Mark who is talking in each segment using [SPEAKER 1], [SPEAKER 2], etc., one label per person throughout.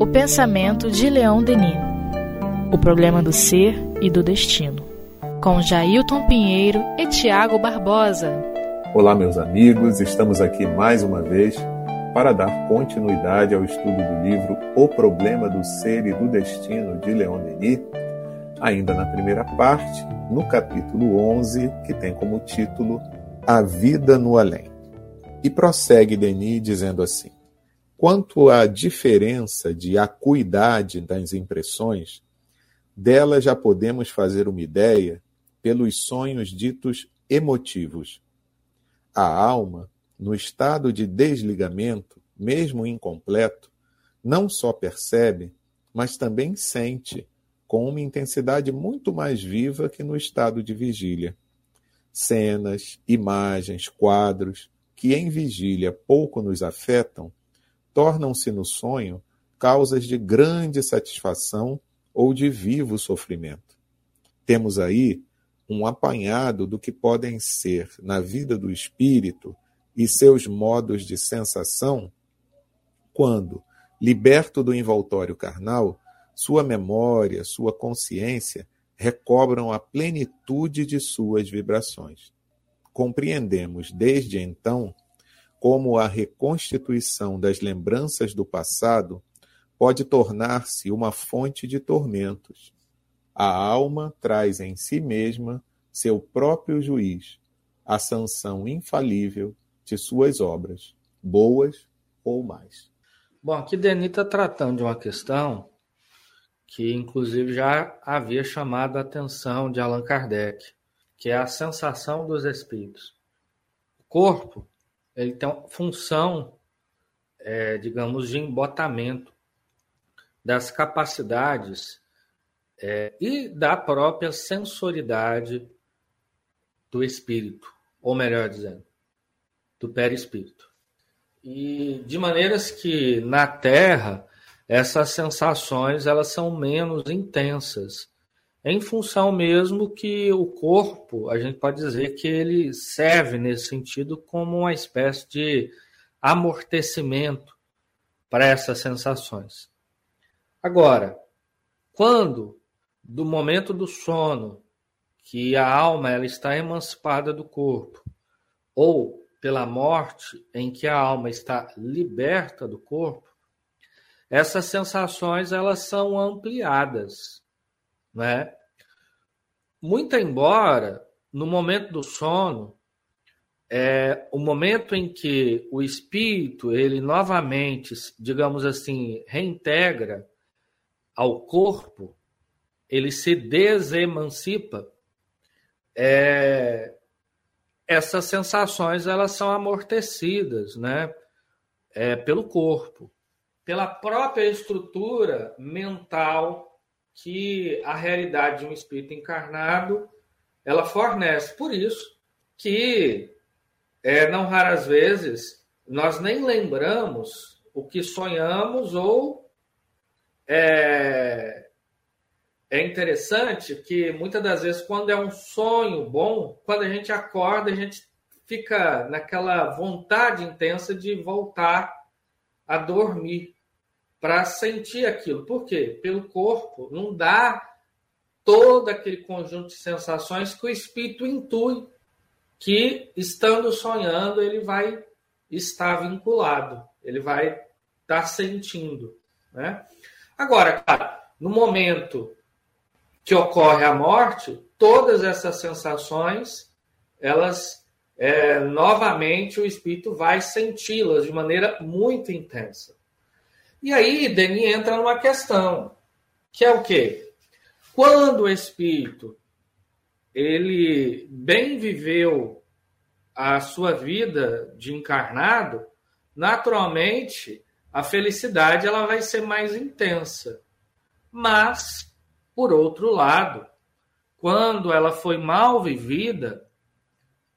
[SPEAKER 1] O pensamento de Leão Denis. O problema do ser e do destino. Com Jailton Pinheiro e Tiago Barbosa.
[SPEAKER 2] Olá, meus amigos, estamos aqui mais uma vez para dar continuidade ao estudo do livro O Problema do Ser e do Destino de Leon Denis, ainda na primeira parte, no capítulo 11, que tem como título A Vida no Além. E prossegue Denis dizendo assim: Quanto à diferença de acuidade das impressões, dela já podemos fazer uma ideia pelos sonhos ditos emotivos. A alma, no estado de desligamento, mesmo incompleto, não só percebe, mas também sente, com uma intensidade muito mais viva que no estado de vigília. Cenas, imagens, quadros, que em vigília pouco nos afetam, tornam-se no sonho causas de grande satisfação ou de vivo sofrimento. Temos aí um apanhado do que podem ser, na vida do espírito e seus modos de sensação, quando, liberto do envoltório carnal, sua memória, sua consciência recobram a plenitude de suas vibrações. Compreendemos desde então como a reconstituição das lembranças do passado pode tornar-se uma fonte de tormentos. A alma traz em si mesma seu próprio juiz, a sanção infalível de suas obras, boas ou mais.
[SPEAKER 3] Bom, aqui Denis está tratando de uma questão que, inclusive, já havia chamado a atenção de Allan Kardec, que é a sensação dos espíritos. O corpo ele tem uma função, é, digamos, de embotamento das capacidades é, e da própria sensoridade do espírito, ou melhor dizendo, do perispírito. E de maneiras que na Terra essas sensações elas são menos intensas em função mesmo que o corpo, a gente pode dizer que ele serve nesse sentido como uma espécie de amortecimento para essas sensações. Agora, quando do momento do sono, que a alma ela está emancipada do corpo, ou pela morte em que a alma está liberta do corpo, essas sensações elas são ampliadas né? Muito embora no momento do sono, é o momento em que o espírito ele novamente, digamos assim, reintegra ao corpo, ele se desemancipa. É, essas sensações elas são amortecidas, né? É, pelo corpo, pela própria estrutura mental que a realidade de um espírito encarnado ela fornece. Por isso que, é, não raras vezes, nós nem lembramos o que sonhamos ou é, é interessante que muitas das vezes, quando é um sonho bom, quando a gente acorda, a gente fica naquela vontade intensa de voltar a dormir para sentir aquilo. Por quê? Pelo corpo não dá todo aquele conjunto de sensações que o espírito intui que, estando sonhando, ele vai estar vinculado, ele vai estar sentindo. Né? Agora, no momento que ocorre a morte, todas essas sensações, elas é, novamente o espírito vai senti-las de maneira muito intensa. E aí Denis entra numa questão, que é o quê? Quando o espírito ele bem viveu a sua vida de encarnado, naturalmente a felicidade ela vai ser mais intensa. Mas, por outro lado, quando ela foi mal vivida,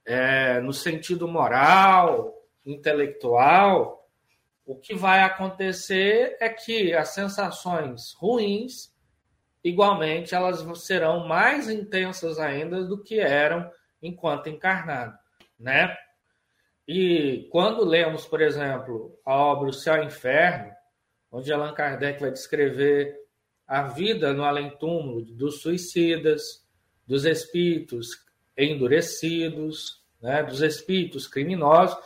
[SPEAKER 3] é, no sentido moral, intelectual, o que vai acontecer é que as sensações ruins, igualmente, elas serão mais intensas ainda do que eram enquanto encarnado, né? E quando lemos, por exemplo, a obra O Céu e o Inferno, onde Allan Kardec vai descrever a vida no além-túmulo dos suicidas, dos espíritos endurecidos, né, dos espíritos criminosos,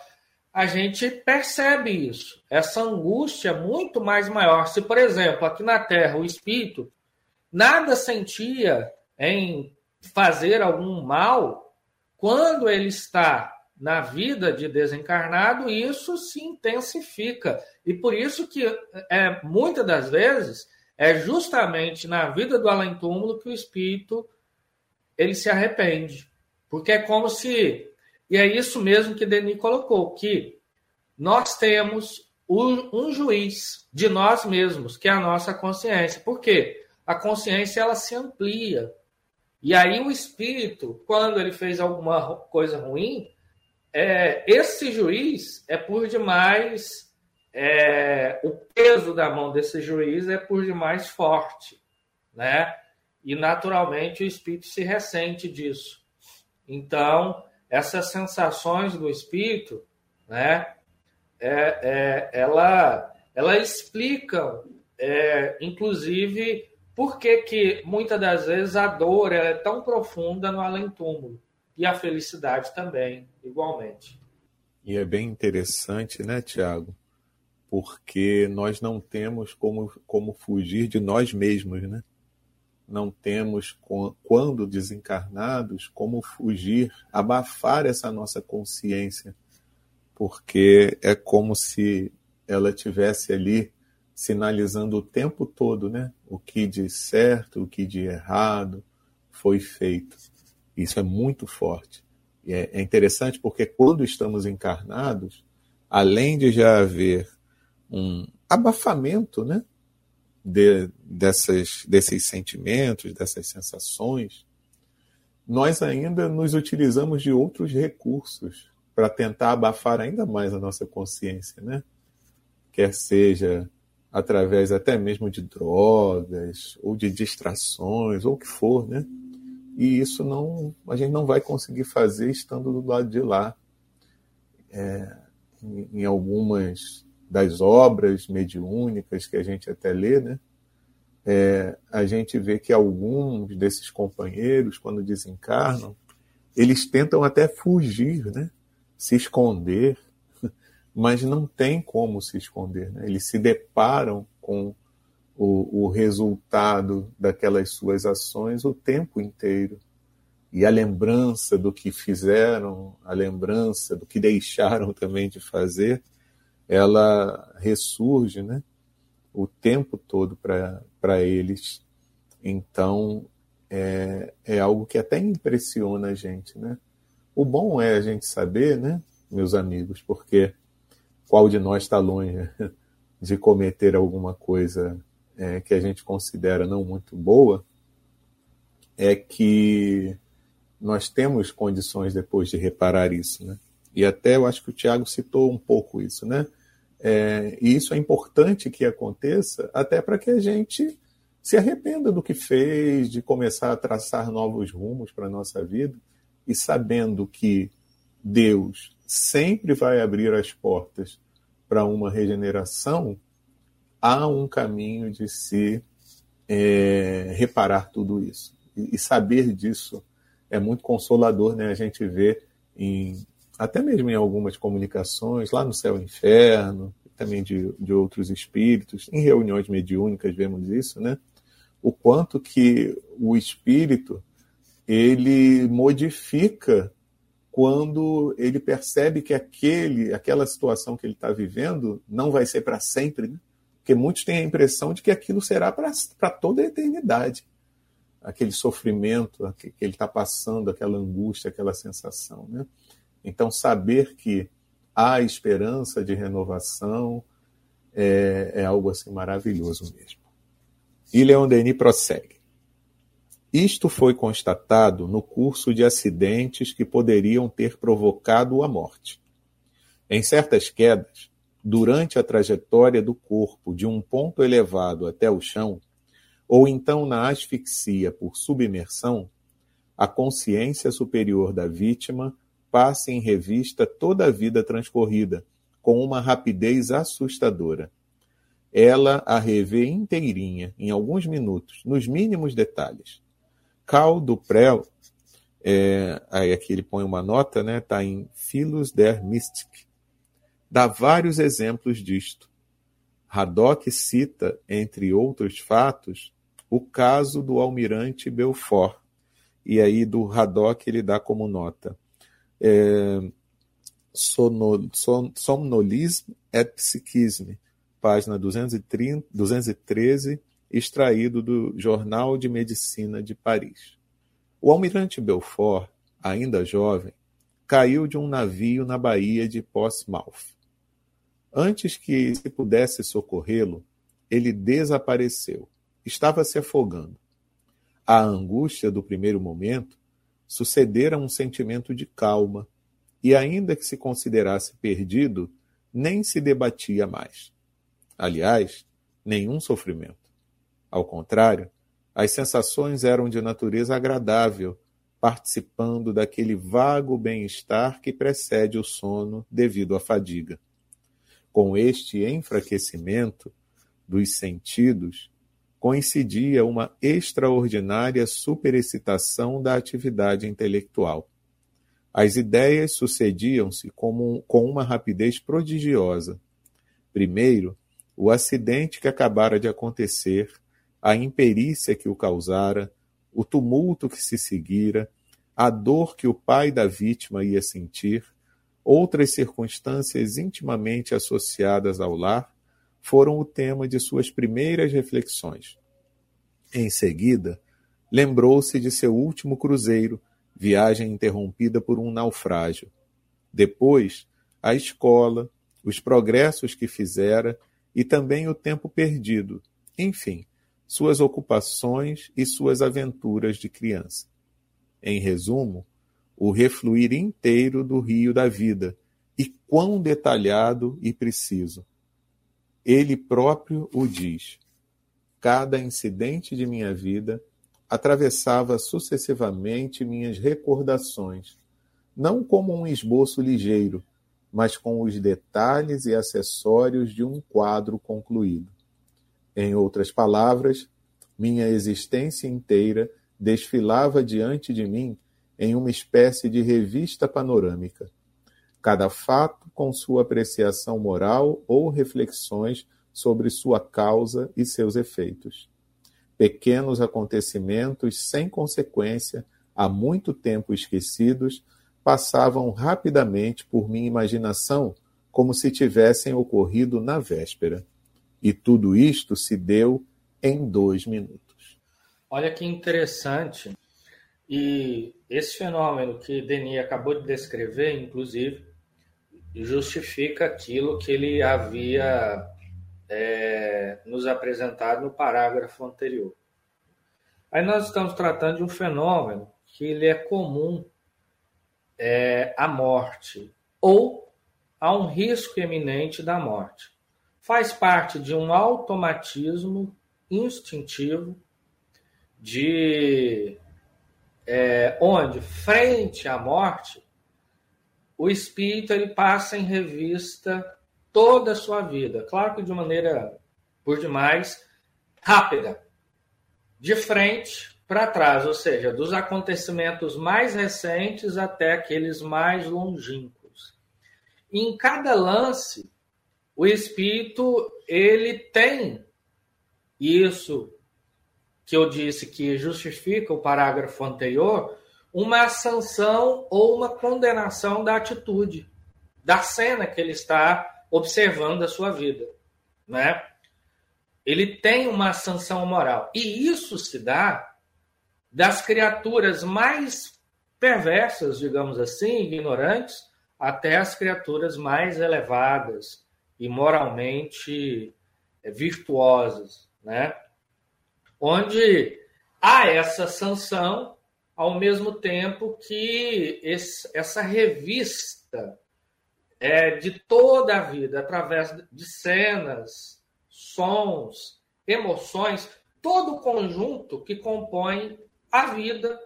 [SPEAKER 3] a gente percebe isso. Essa angústia é muito mais maior. Se, por exemplo, aqui na Terra o espírito nada sentia em fazer algum mal, quando ele está na vida de desencarnado, isso se intensifica. E por isso que é, muitas das vezes é justamente na vida do além-túmulo que o espírito ele se arrepende. Porque é como se e é isso mesmo que Denis colocou, que nós temos um, juiz de nós mesmos, que é a nossa consciência. Por quê? A consciência ela se amplia. E aí o espírito, quando ele fez alguma coisa ruim, é, esse juiz é por demais, é, o peso da mão desse juiz é por demais forte, né? E naturalmente o espírito se ressente disso. Então, essas sensações do espírito, né, é, é, ela, ela explicam, é, inclusive, por que, que muitas das vezes a dor é tão profunda no além-túmulo e a felicidade também, igualmente.
[SPEAKER 2] E é bem interessante, né, Tiago? Porque nós não temos como, como fugir de nós mesmos, né? Não temos, quando desencarnados, como fugir, abafar essa nossa consciência, porque é como se ela tivesse ali sinalizando o tempo todo, né? O que de certo, o que de errado foi feito. Isso é muito forte. E é, é interessante porque quando estamos encarnados, além de já haver um abafamento, né? De, dessas, desses sentimentos, dessas sensações, nós ainda nos utilizamos de outros recursos para tentar abafar ainda mais a nossa consciência, né? Quer seja através até mesmo de drogas ou de distrações ou o que for, né? E isso não, a gente não vai conseguir fazer estando do lado de lá. É, em, em algumas das obras mediúnicas que a gente até lê, né? É, a gente vê que alguns desses companheiros, quando desencarnam, eles tentam até fugir, né? se esconder, mas não tem como se esconder. Né? Eles se deparam com o, o resultado daquelas suas ações o tempo inteiro. E a lembrança do que fizeram, a lembrança do que deixaram também de fazer, ela ressurge né, o tempo todo para eles. Então, é, é algo que até impressiona a gente. Né? O bom é a gente saber, né, meus amigos, porque qual de nós está longe de cometer alguma coisa é, que a gente considera não muito boa, é que nós temos condições depois de reparar isso, né? E até eu acho que o Tiago citou um pouco isso, né? É, e isso é importante que aconteça, até para que a gente se arrependa do que fez, de começar a traçar novos rumos para a nossa vida, e sabendo que Deus sempre vai abrir as portas para uma regeneração, há um caminho de se é, reparar tudo isso. E, e saber disso é muito consolador, né? A gente vê em até mesmo em algumas comunicações, lá no céu e inferno, também de, de outros espíritos, em reuniões mediúnicas vemos isso, né? O quanto que o espírito ele modifica quando ele percebe que aquele, aquela situação que ele está vivendo não vai ser para sempre, né? porque muitos têm a impressão de que aquilo será para toda a eternidade. Aquele sofrimento que ele está passando, aquela angústia, aquela sensação. Né? Então, saber que há esperança de renovação é, é algo assim maravilhoso mesmo. E Leon Denis prossegue. Isto foi constatado no curso de acidentes que poderiam ter provocado a morte. Em certas quedas, durante a trajetória do corpo de um ponto elevado até o chão, ou então na asfixia por submersão, a consciência superior da vítima passe em revista toda a vida transcorrida, com uma rapidez assustadora. Ela a revê inteirinha, em alguns minutos, nos mínimos detalhes. Cal Duprel, é, aí aqui ele põe uma nota, né? Está em Philos der Mystik. Dá vários exemplos disto. Haddock cita, entre outros fatos, o caso do almirante Belfort. E aí do Haddock ele dá como nota. É, Somnolisme et Psychisme, página 230, 213, extraído do Jornal de Medicina de Paris. O almirante Belfort, ainda jovem, caiu de um navio na baía de Portsmouth. Antes que se pudesse socorrê-lo, ele desapareceu. Estava se afogando. A angústia do primeiro momento sucedera um sentimento de calma, e ainda que se considerasse perdido, nem se debatia mais. Aliás, nenhum sofrimento. Ao contrário, as sensações eram de natureza agradável, participando daquele vago bem-estar que precede o sono devido à fadiga. Com este enfraquecimento dos sentidos, coincidia uma extraordinária superexcitação da atividade intelectual. As ideias sucediam-se com uma rapidez prodigiosa. Primeiro, o acidente que acabara de acontecer, a imperícia que o causara, o tumulto que se seguira, a dor que o pai da vítima ia sentir, outras circunstâncias intimamente associadas ao lar, foram o tema de suas primeiras reflexões. Em seguida, lembrou-se de seu último cruzeiro, viagem interrompida por um naufrágio. Depois, a escola, os progressos que fizera e também o tempo perdido, enfim, suas ocupações e suas aventuras de criança. Em resumo, o refluir inteiro do rio da vida, e quão detalhado e preciso. Ele próprio o diz. Cada incidente de minha vida atravessava sucessivamente minhas recordações, não como um esboço ligeiro, mas com os detalhes e acessórios de um quadro concluído. Em outras palavras, minha existência inteira desfilava diante de mim em uma espécie de revista panorâmica, cada fato com sua apreciação moral ou reflexões sobre sua causa e seus efeitos. Pequenos acontecimentos sem consequência, há muito tempo esquecidos, passavam rapidamente por minha imaginação como se tivessem ocorrido na véspera. E tudo isto se deu em dois minutos.
[SPEAKER 3] Olha que interessante. E esse fenômeno que Denis acabou de descrever, inclusive, justifica aquilo que ele havia é, nos apresentado no parágrafo anterior. Aí nós estamos tratando de um fenômeno que ele é comum é, à morte ou a um risco eminente da morte. Faz parte de um automatismo instintivo de é, onde frente à morte o espírito ele passa em revista toda a sua vida. Claro que de maneira, por demais, rápida. De frente para trás, ou seja, dos acontecimentos mais recentes até aqueles mais longínquos. Em cada lance, o espírito ele tem isso que eu disse que justifica o parágrafo anterior, uma sanção ou uma condenação da atitude, da cena que ele está observando da sua vida, né? Ele tem uma sanção moral. E isso se dá das criaturas mais perversas, digamos assim, ignorantes, até as criaturas mais elevadas e moralmente eh, virtuosas, né? Onde há essa sanção ao mesmo tempo que esse, essa revista é, de toda a vida, através de cenas, sons, emoções, todo o conjunto que compõe a vida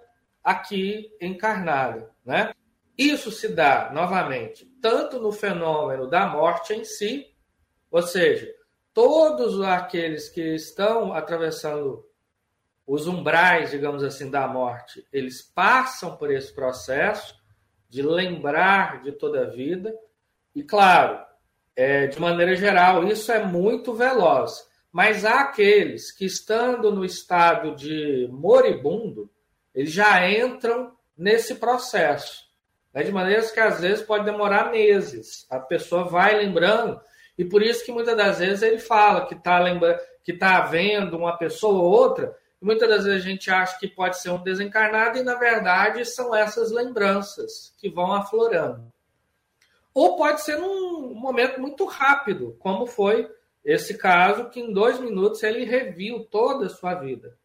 [SPEAKER 3] aqui encarnada, né? Isso se dá, novamente, tanto no fenômeno da morte em si, ou seja, todos aqueles que estão atravessando os umbrais, digamos assim, da morte, eles passam por esse processo de lembrar de toda a vida. E, claro, é, de maneira geral, isso é muito veloz. Mas há aqueles que, estando no estado de moribundo, eles já entram nesse processo. Né? De maneiras que, às vezes, pode demorar meses. A pessoa vai lembrando. E por isso que, muitas das vezes, ele fala que está lembrando, que está vendo uma pessoa ou outra, Muitas das vezes a gente acha que pode ser um desencarnado e, na verdade, são essas lembranças que vão aflorando. Ou pode ser num momento muito rápido, como foi esse caso, que em dois minutos ele reviu toda a sua vida.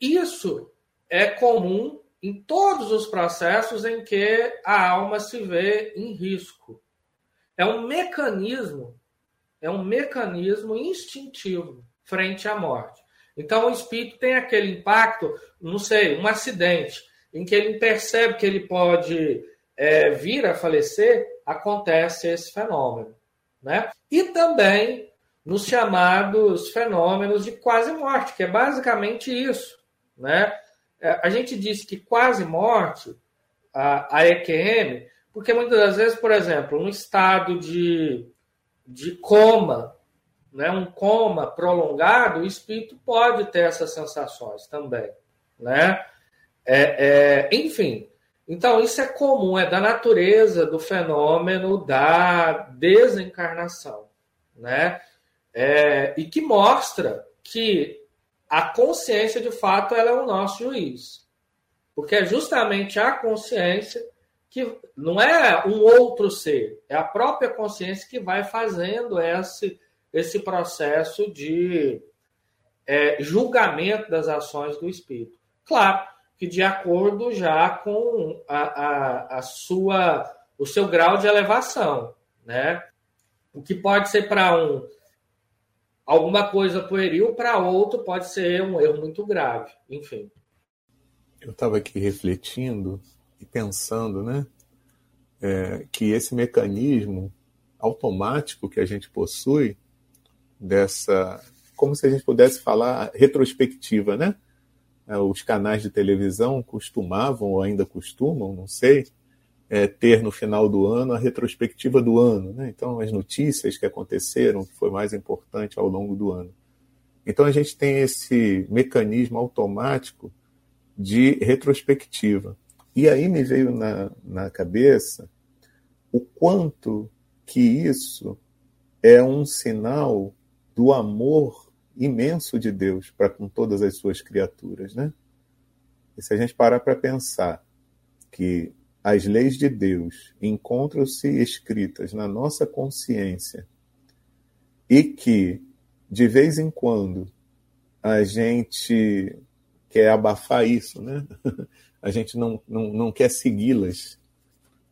[SPEAKER 3] Isso é comum em todos os processos em que a alma se vê em risco. É um mecanismo, é um mecanismo instintivo frente à morte. Então, o espírito tem aquele impacto, não sei, um acidente, em que ele percebe que ele pode é, vir a falecer, acontece esse fenômeno. Né? E também nos chamados fenômenos de quase morte, que é basicamente isso. Né? É, a gente diz que quase morte, a, a EQM, porque muitas das vezes, por exemplo, um estado de, de coma né, um coma prolongado, o espírito pode ter essas sensações também. Né? É, é, enfim, então isso é comum, é da natureza do fenômeno da desencarnação. Né? É, e que mostra que a consciência, de fato, ela é o nosso juiz. Porque é justamente a consciência que não é um outro ser, é a própria consciência que vai fazendo esse esse processo de é, julgamento das ações do espírito. Claro que de acordo já com a, a, a sua, o seu grau de elevação, né? O que pode ser para um alguma coisa pueril, para outro pode ser um erro muito grave, enfim.
[SPEAKER 2] Eu estava aqui refletindo e pensando, né, é, que esse mecanismo automático que a gente possui dessa, como se a gente pudesse falar retrospectiva, né? É, os canais de televisão costumavam, ou ainda costumam, não sei, é, ter no final do ano a retrospectiva do ano. Né? Então, as notícias que aconteceram, que foi mais importante ao longo do ano. Então, a gente tem esse mecanismo automático de retrospectiva. E aí me veio na, na cabeça o quanto que isso é um sinal do amor imenso de Deus para com todas as suas criaturas, né? E se a gente parar para pensar que as leis de Deus encontram-se escritas na nossa consciência e que, de vez em quando, a gente quer abafar isso, né? A gente não, não, não quer segui-las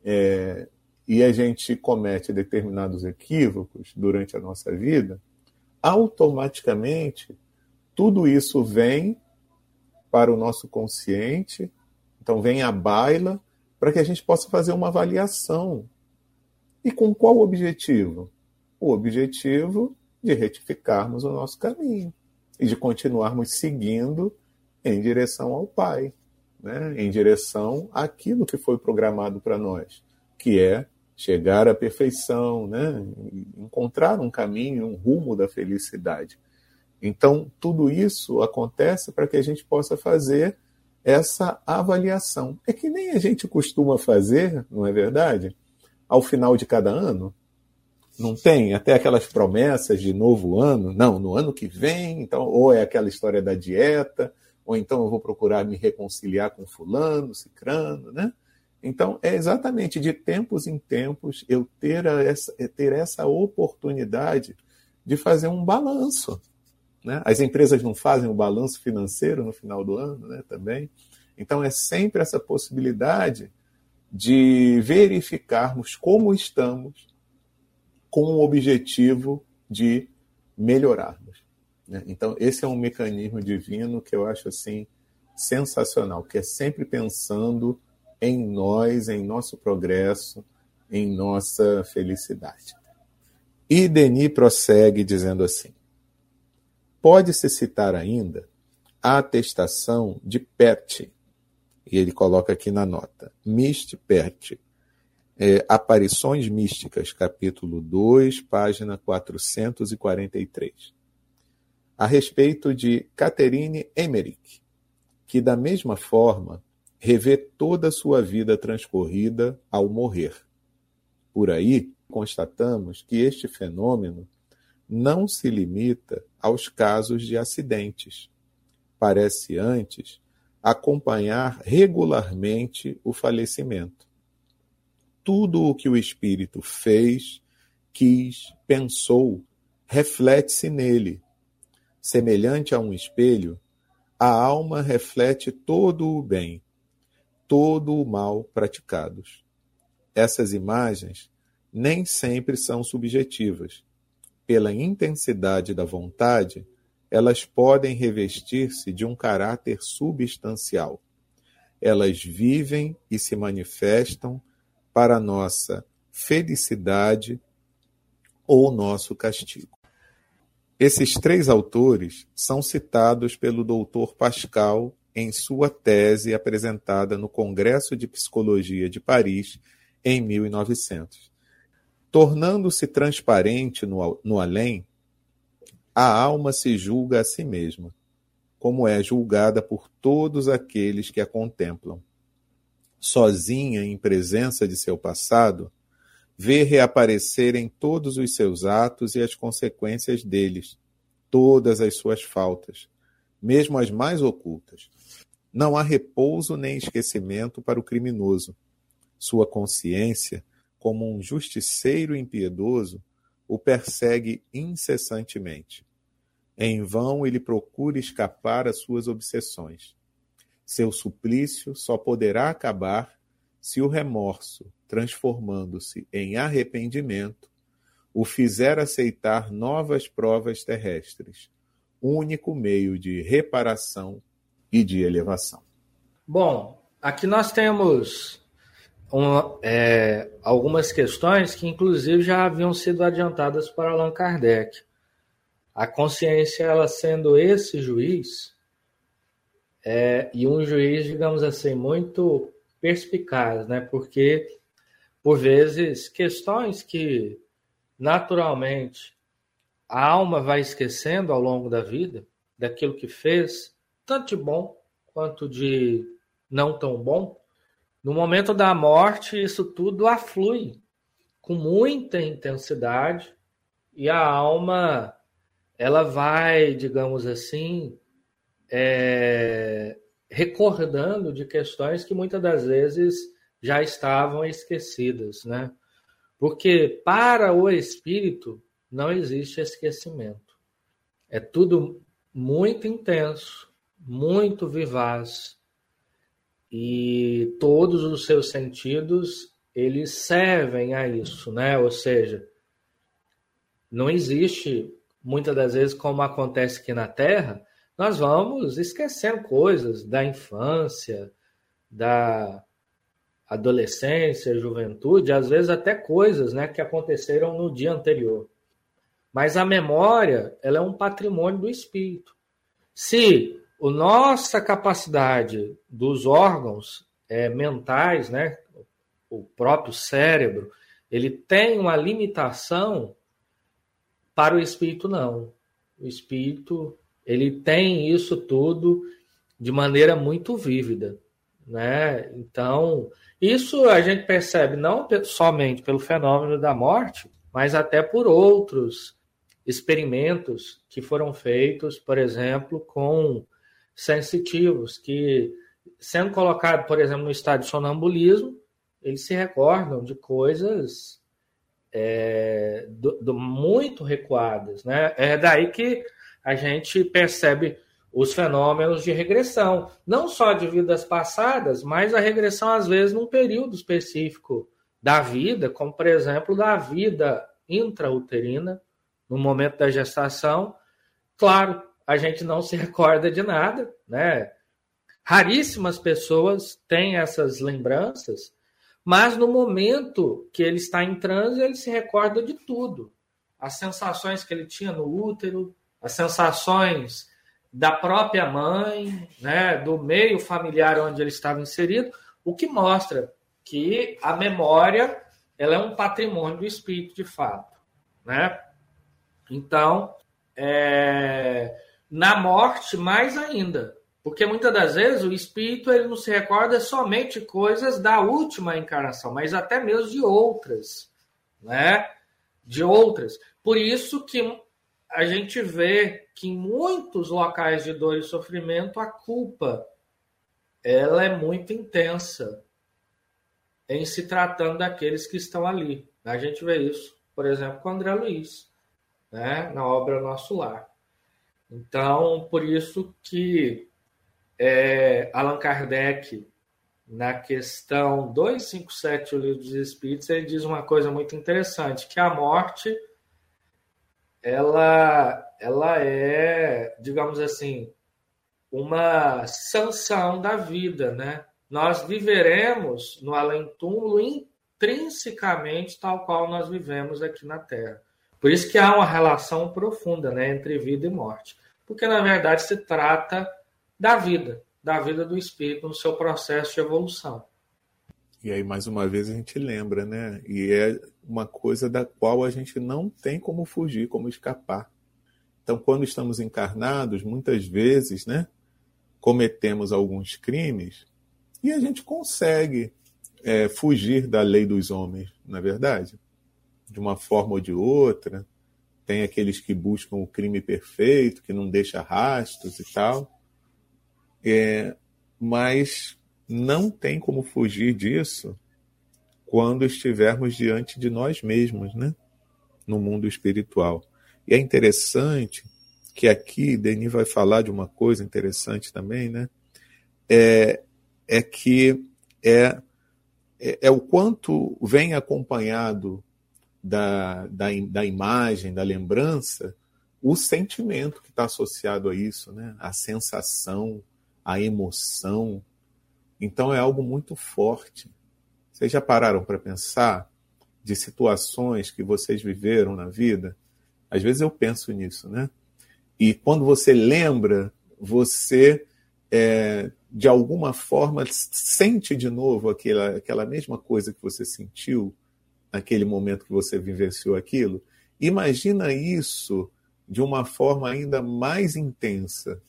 [SPEAKER 2] é, e a gente comete determinados equívocos durante a nossa vida, automaticamente tudo isso vem para o nosso consciente, então vem à baila para que a gente possa fazer uma avaliação. E com qual objetivo? O objetivo de retificarmos o nosso caminho e de continuarmos seguindo em direção ao Pai, né? em direção àquilo que foi programado para nós, que é chegar à perfeição, né? encontrar um caminho, um rumo da felicidade. Então, tudo isso acontece para que a gente possa fazer essa avaliação. É que nem a gente costuma fazer, não é verdade? Ao final de cada ano. Não tem até aquelas promessas de novo ano, não, no ano que vem, então, ou é aquela história da dieta, ou então eu vou procurar me reconciliar com fulano, cicrano, né? Então, é exatamente de tempos em tempos eu ter essa, ter essa oportunidade de fazer um balanço. Né? As empresas não fazem o balanço financeiro no final do ano né, também. Então, é sempre essa possibilidade de verificarmos como estamos com o objetivo de melhorarmos. Né? Então, esse é um mecanismo divino que eu acho assim sensacional, que é sempre pensando em nós, em nosso progresso, em nossa felicidade. E Denis prossegue dizendo assim: Pode-se citar ainda a atestação de Perte, e ele coloca aqui na nota, Mist Perte, é, Aparições Místicas, capítulo 2, página 443, a respeito de Catherine Emmerich, que da mesma forma revê toda a sua vida transcorrida ao morrer. Por aí, constatamos que este fenômeno não se limita aos casos de acidentes. Parece antes acompanhar regularmente o falecimento. Tudo o que o espírito fez, quis, pensou, reflete-se nele. Semelhante a um espelho, a alma reflete todo o bem, todo o mal praticados. Essas imagens nem sempre são subjetivas. Pela intensidade da vontade, elas podem revestir-se de um caráter substancial. Elas vivem e se manifestam para nossa felicidade ou nosso castigo. Esses três autores são citados pelo doutor Pascal em sua tese apresentada no Congresso de Psicologia de Paris em 1900. Tornando-se transparente no, no além, a alma se julga a si mesma, como é julgada por todos aqueles que a contemplam. Sozinha em presença de seu passado, vê reaparecerem todos os seus atos e as consequências deles, todas as suas faltas, mesmo as mais ocultas. Não há repouso nem esquecimento para o criminoso. Sua consciência, como um justiceiro impiedoso, o persegue incessantemente. Em vão ele procura escapar às suas obsessões. Seu suplício só poderá acabar se o remorso, transformando-se em arrependimento, o fizer aceitar novas provas terrestres, único meio de reparação e de elevação.
[SPEAKER 3] Bom, aqui nós temos um, é, algumas questões que, inclusive, já haviam sido adiantadas para Allan Kardec. A consciência, ela sendo esse juiz, é, e um juiz, digamos assim, muito perspicaz, né? Porque, por vezes, questões que naturalmente a alma vai esquecendo ao longo da vida, daquilo que fez, tanto de bom quanto de não tão bom, no momento da morte, isso tudo aflui com muita intensidade e a alma ela vai, digamos assim, é, recordando de questões que muitas das vezes já estavam esquecidas, né? Porque para o espírito não existe esquecimento. É tudo muito intenso, muito vivaz e todos os seus sentidos eles servem a isso, né? Ou seja, não existe muitas das vezes como acontece aqui na Terra, nós vamos esquecendo coisas da infância, da adolescência, juventude, às vezes até coisas, né, que aconteceram no dia anterior. Mas a memória, ela é um patrimônio do espírito. Se a nossa capacidade dos órgãos é, mentais, né, o próprio cérebro, ele tem uma limitação, para o espírito não. O espírito ele tem isso tudo de maneira muito vívida, né? Então isso a gente percebe não somente pelo fenômeno da morte, mas até por outros experimentos que foram feitos, por exemplo, com sensitivos, que, sendo colocados, por exemplo, no estado de sonambulismo, eles se recordam de coisas é, do, do, muito recuadas. Né? É daí que a gente percebe os fenômenos de regressão, não só de vidas passadas, mas a regressão, às vezes, num período específico da vida, como, por exemplo, da vida intrauterina, no momento da gestação. Claro, a gente não se recorda de nada, né? Raríssimas pessoas têm essas lembranças, mas no momento que ele está em transe, ele se recorda de tudo. As sensações que ele tinha no útero, as sensações da própria mãe, né, do meio familiar onde ele estava inserido, o que mostra que a memória ela é um patrimônio do espírito de fato, né? Então, é, na morte mais ainda, porque muitas das vezes o espírito ele não se recorda somente coisas da última encarnação, mas até mesmo de outras, né? De outras. Por isso que a gente vê que em muitos locais de dor e sofrimento a culpa ela é muito intensa em se tratando daqueles que estão ali. A gente vê isso, por exemplo, com André Luiz, né? Na obra Nosso Lar. Então, por isso que é, Allan Kardec, na questão 257 do Livro dos Espíritos, ele diz uma coisa muito interessante, que a morte ela, ela é, digamos assim, uma sanção da vida, né? Nós viveremos no além-túmulo intrinsecamente tal qual nós vivemos aqui na Terra. Por isso que há uma relação profunda né, entre vida e morte. Porque, na verdade, se trata da vida, da vida do espírito no seu processo de evolução.
[SPEAKER 2] E aí, mais uma vez, a gente lembra, né? E é uma coisa da qual a gente não tem como fugir, como escapar. Então, quando estamos encarnados, muitas vezes, né? Cometemos alguns crimes e a gente consegue é, fugir da lei dos homens, na é verdade? De uma forma ou de outra. Tem aqueles que buscam o crime perfeito, que não deixa rastros e tal. É, mas não tem como fugir disso quando estivermos diante de nós mesmos, né? No mundo espiritual. E é interessante que aqui Denis vai falar de uma coisa interessante também, né? É, é que é, é, é o quanto vem acompanhado da, da, da imagem, da lembrança, o sentimento que está associado a isso, né? a sensação, a emoção. Então é algo muito forte. Vocês já pararam para pensar de situações que vocês viveram na vida? Às vezes eu penso nisso, né? E quando você lembra, você é, de alguma forma sente de novo aquela, aquela mesma coisa que você sentiu naquele momento que você vivenciou aquilo. Imagina isso de uma forma ainda mais intensa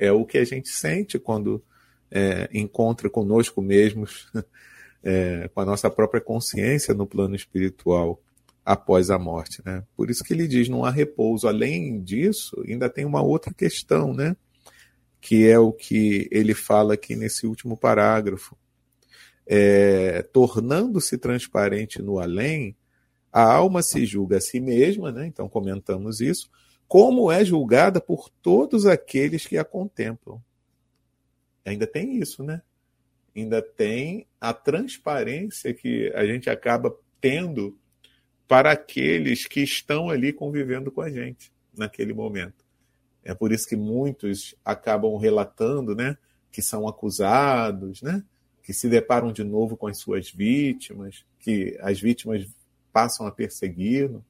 [SPEAKER 2] é o que a gente sente quando é, encontra conosco mesmos, é, com a nossa própria consciência no plano espiritual após a morte. Né? Por isso que ele diz: não há repouso. Além disso, ainda tem uma outra questão, né? que é o que ele fala aqui nesse último parágrafo. É, Tornando-se transparente no além, a alma se julga a si mesma, né? então comentamos isso, como é julgada por todos aqueles que a contemplam. Ainda tem isso, né? Ainda tem a transparência que a gente acaba tendo para aqueles que estão ali convivendo com a gente naquele momento. É por isso que muitos acabam relatando, né, que são acusados, né, que se deparam de novo com as suas vítimas, que as vítimas passam a persegui-lo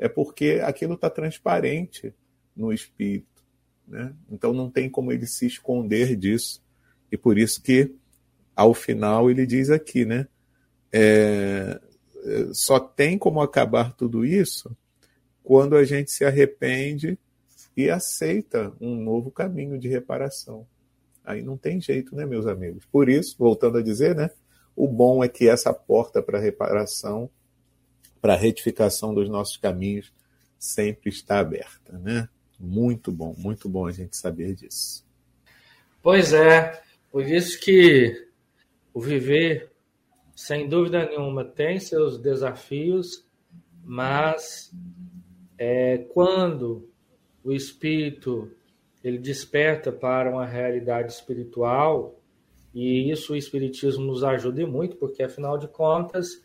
[SPEAKER 2] é porque aquilo está transparente no espírito. Né? Então não tem como ele se esconder disso. E por isso que, ao final, ele diz aqui, né? É, só tem como acabar tudo isso quando a gente se arrepende e aceita um novo caminho de reparação. Aí não tem jeito, né, meus amigos? Por isso, voltando a dizer, né? O bom é que essa porta para reparação para retificação dos nossos caminhos sempre está aberta, né? Muito bom, muito bom a gente saber disso.
[SPEAKER 3] Pois é, por isso que o viver, sem dúvida nenhuma, tem seus desafios, mas é, quando o espírito ele desperta para uma realidade espiritual, e isso o espiritismo nos ajuda muito, porque afinal de contas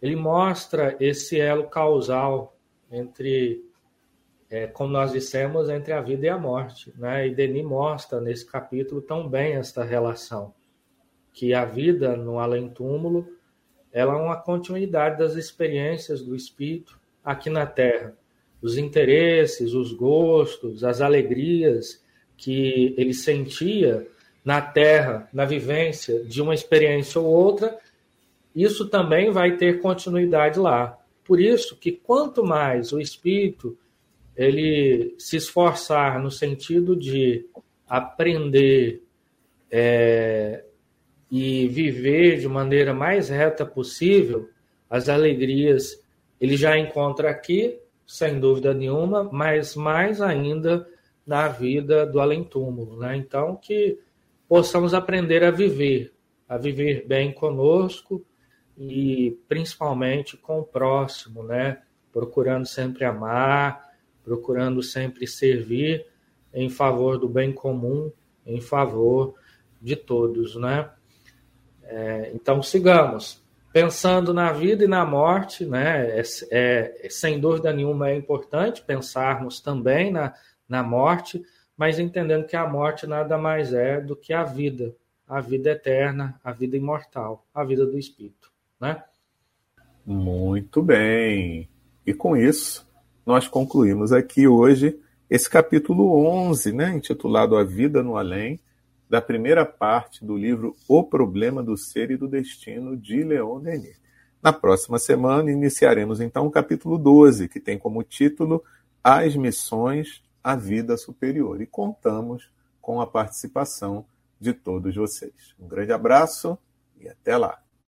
[SPEAKER 3] ele mostra esse elo causal entre é, como nós dissemos, entre a vida e a morte. Né? E Denis mostra nesse capítulo tão bem esta relação, que a vida no além-túmulo ela é uma continuidade das experiências do espírito aqui na Terra. Os interesses, os gostos, as alegrias que ele sentia na Terra, na vivência de uma experiência ou outra, isso também vai ter continuidade lá. Por isso que quanto mais o espírito ele se esforçar no sentido de aprender é, e viver de maneira mais reta possível, as alegrias ele já encontra aqui, sem dúvida nenhuma, mas mais ainda na vida do além-túmulo. Né? Então, que possamos aprender a viver, a viver bem conosco e principalmente com o próximo, né? procurando sempre amar, procurando sempre servir em favor do bem comum, em favor de todos, né? É, então sigamos pensando na vida e na morte, né? É, é, sem dúvida nenhuma é importante pensarmos também na, na morte, mas entendendo que a morte nada mais é do que a vida, a vida eterna, a vida imortal, a vida do espírito, né?
[SPEAKER 2] Muito bem. E com isso, nós concluímos aqui hoje esse capítulo 11, né, intitulado A Vida no Além, da primeira parte do livro O Problema do Ser e do Destino, de Leon Denis. Na próxima semana, iniciaremos então o capítulo 12, que tem como título As Missões à Vida Superior. E contamos com a participação de todos vocês. Um grande abraço e até lá!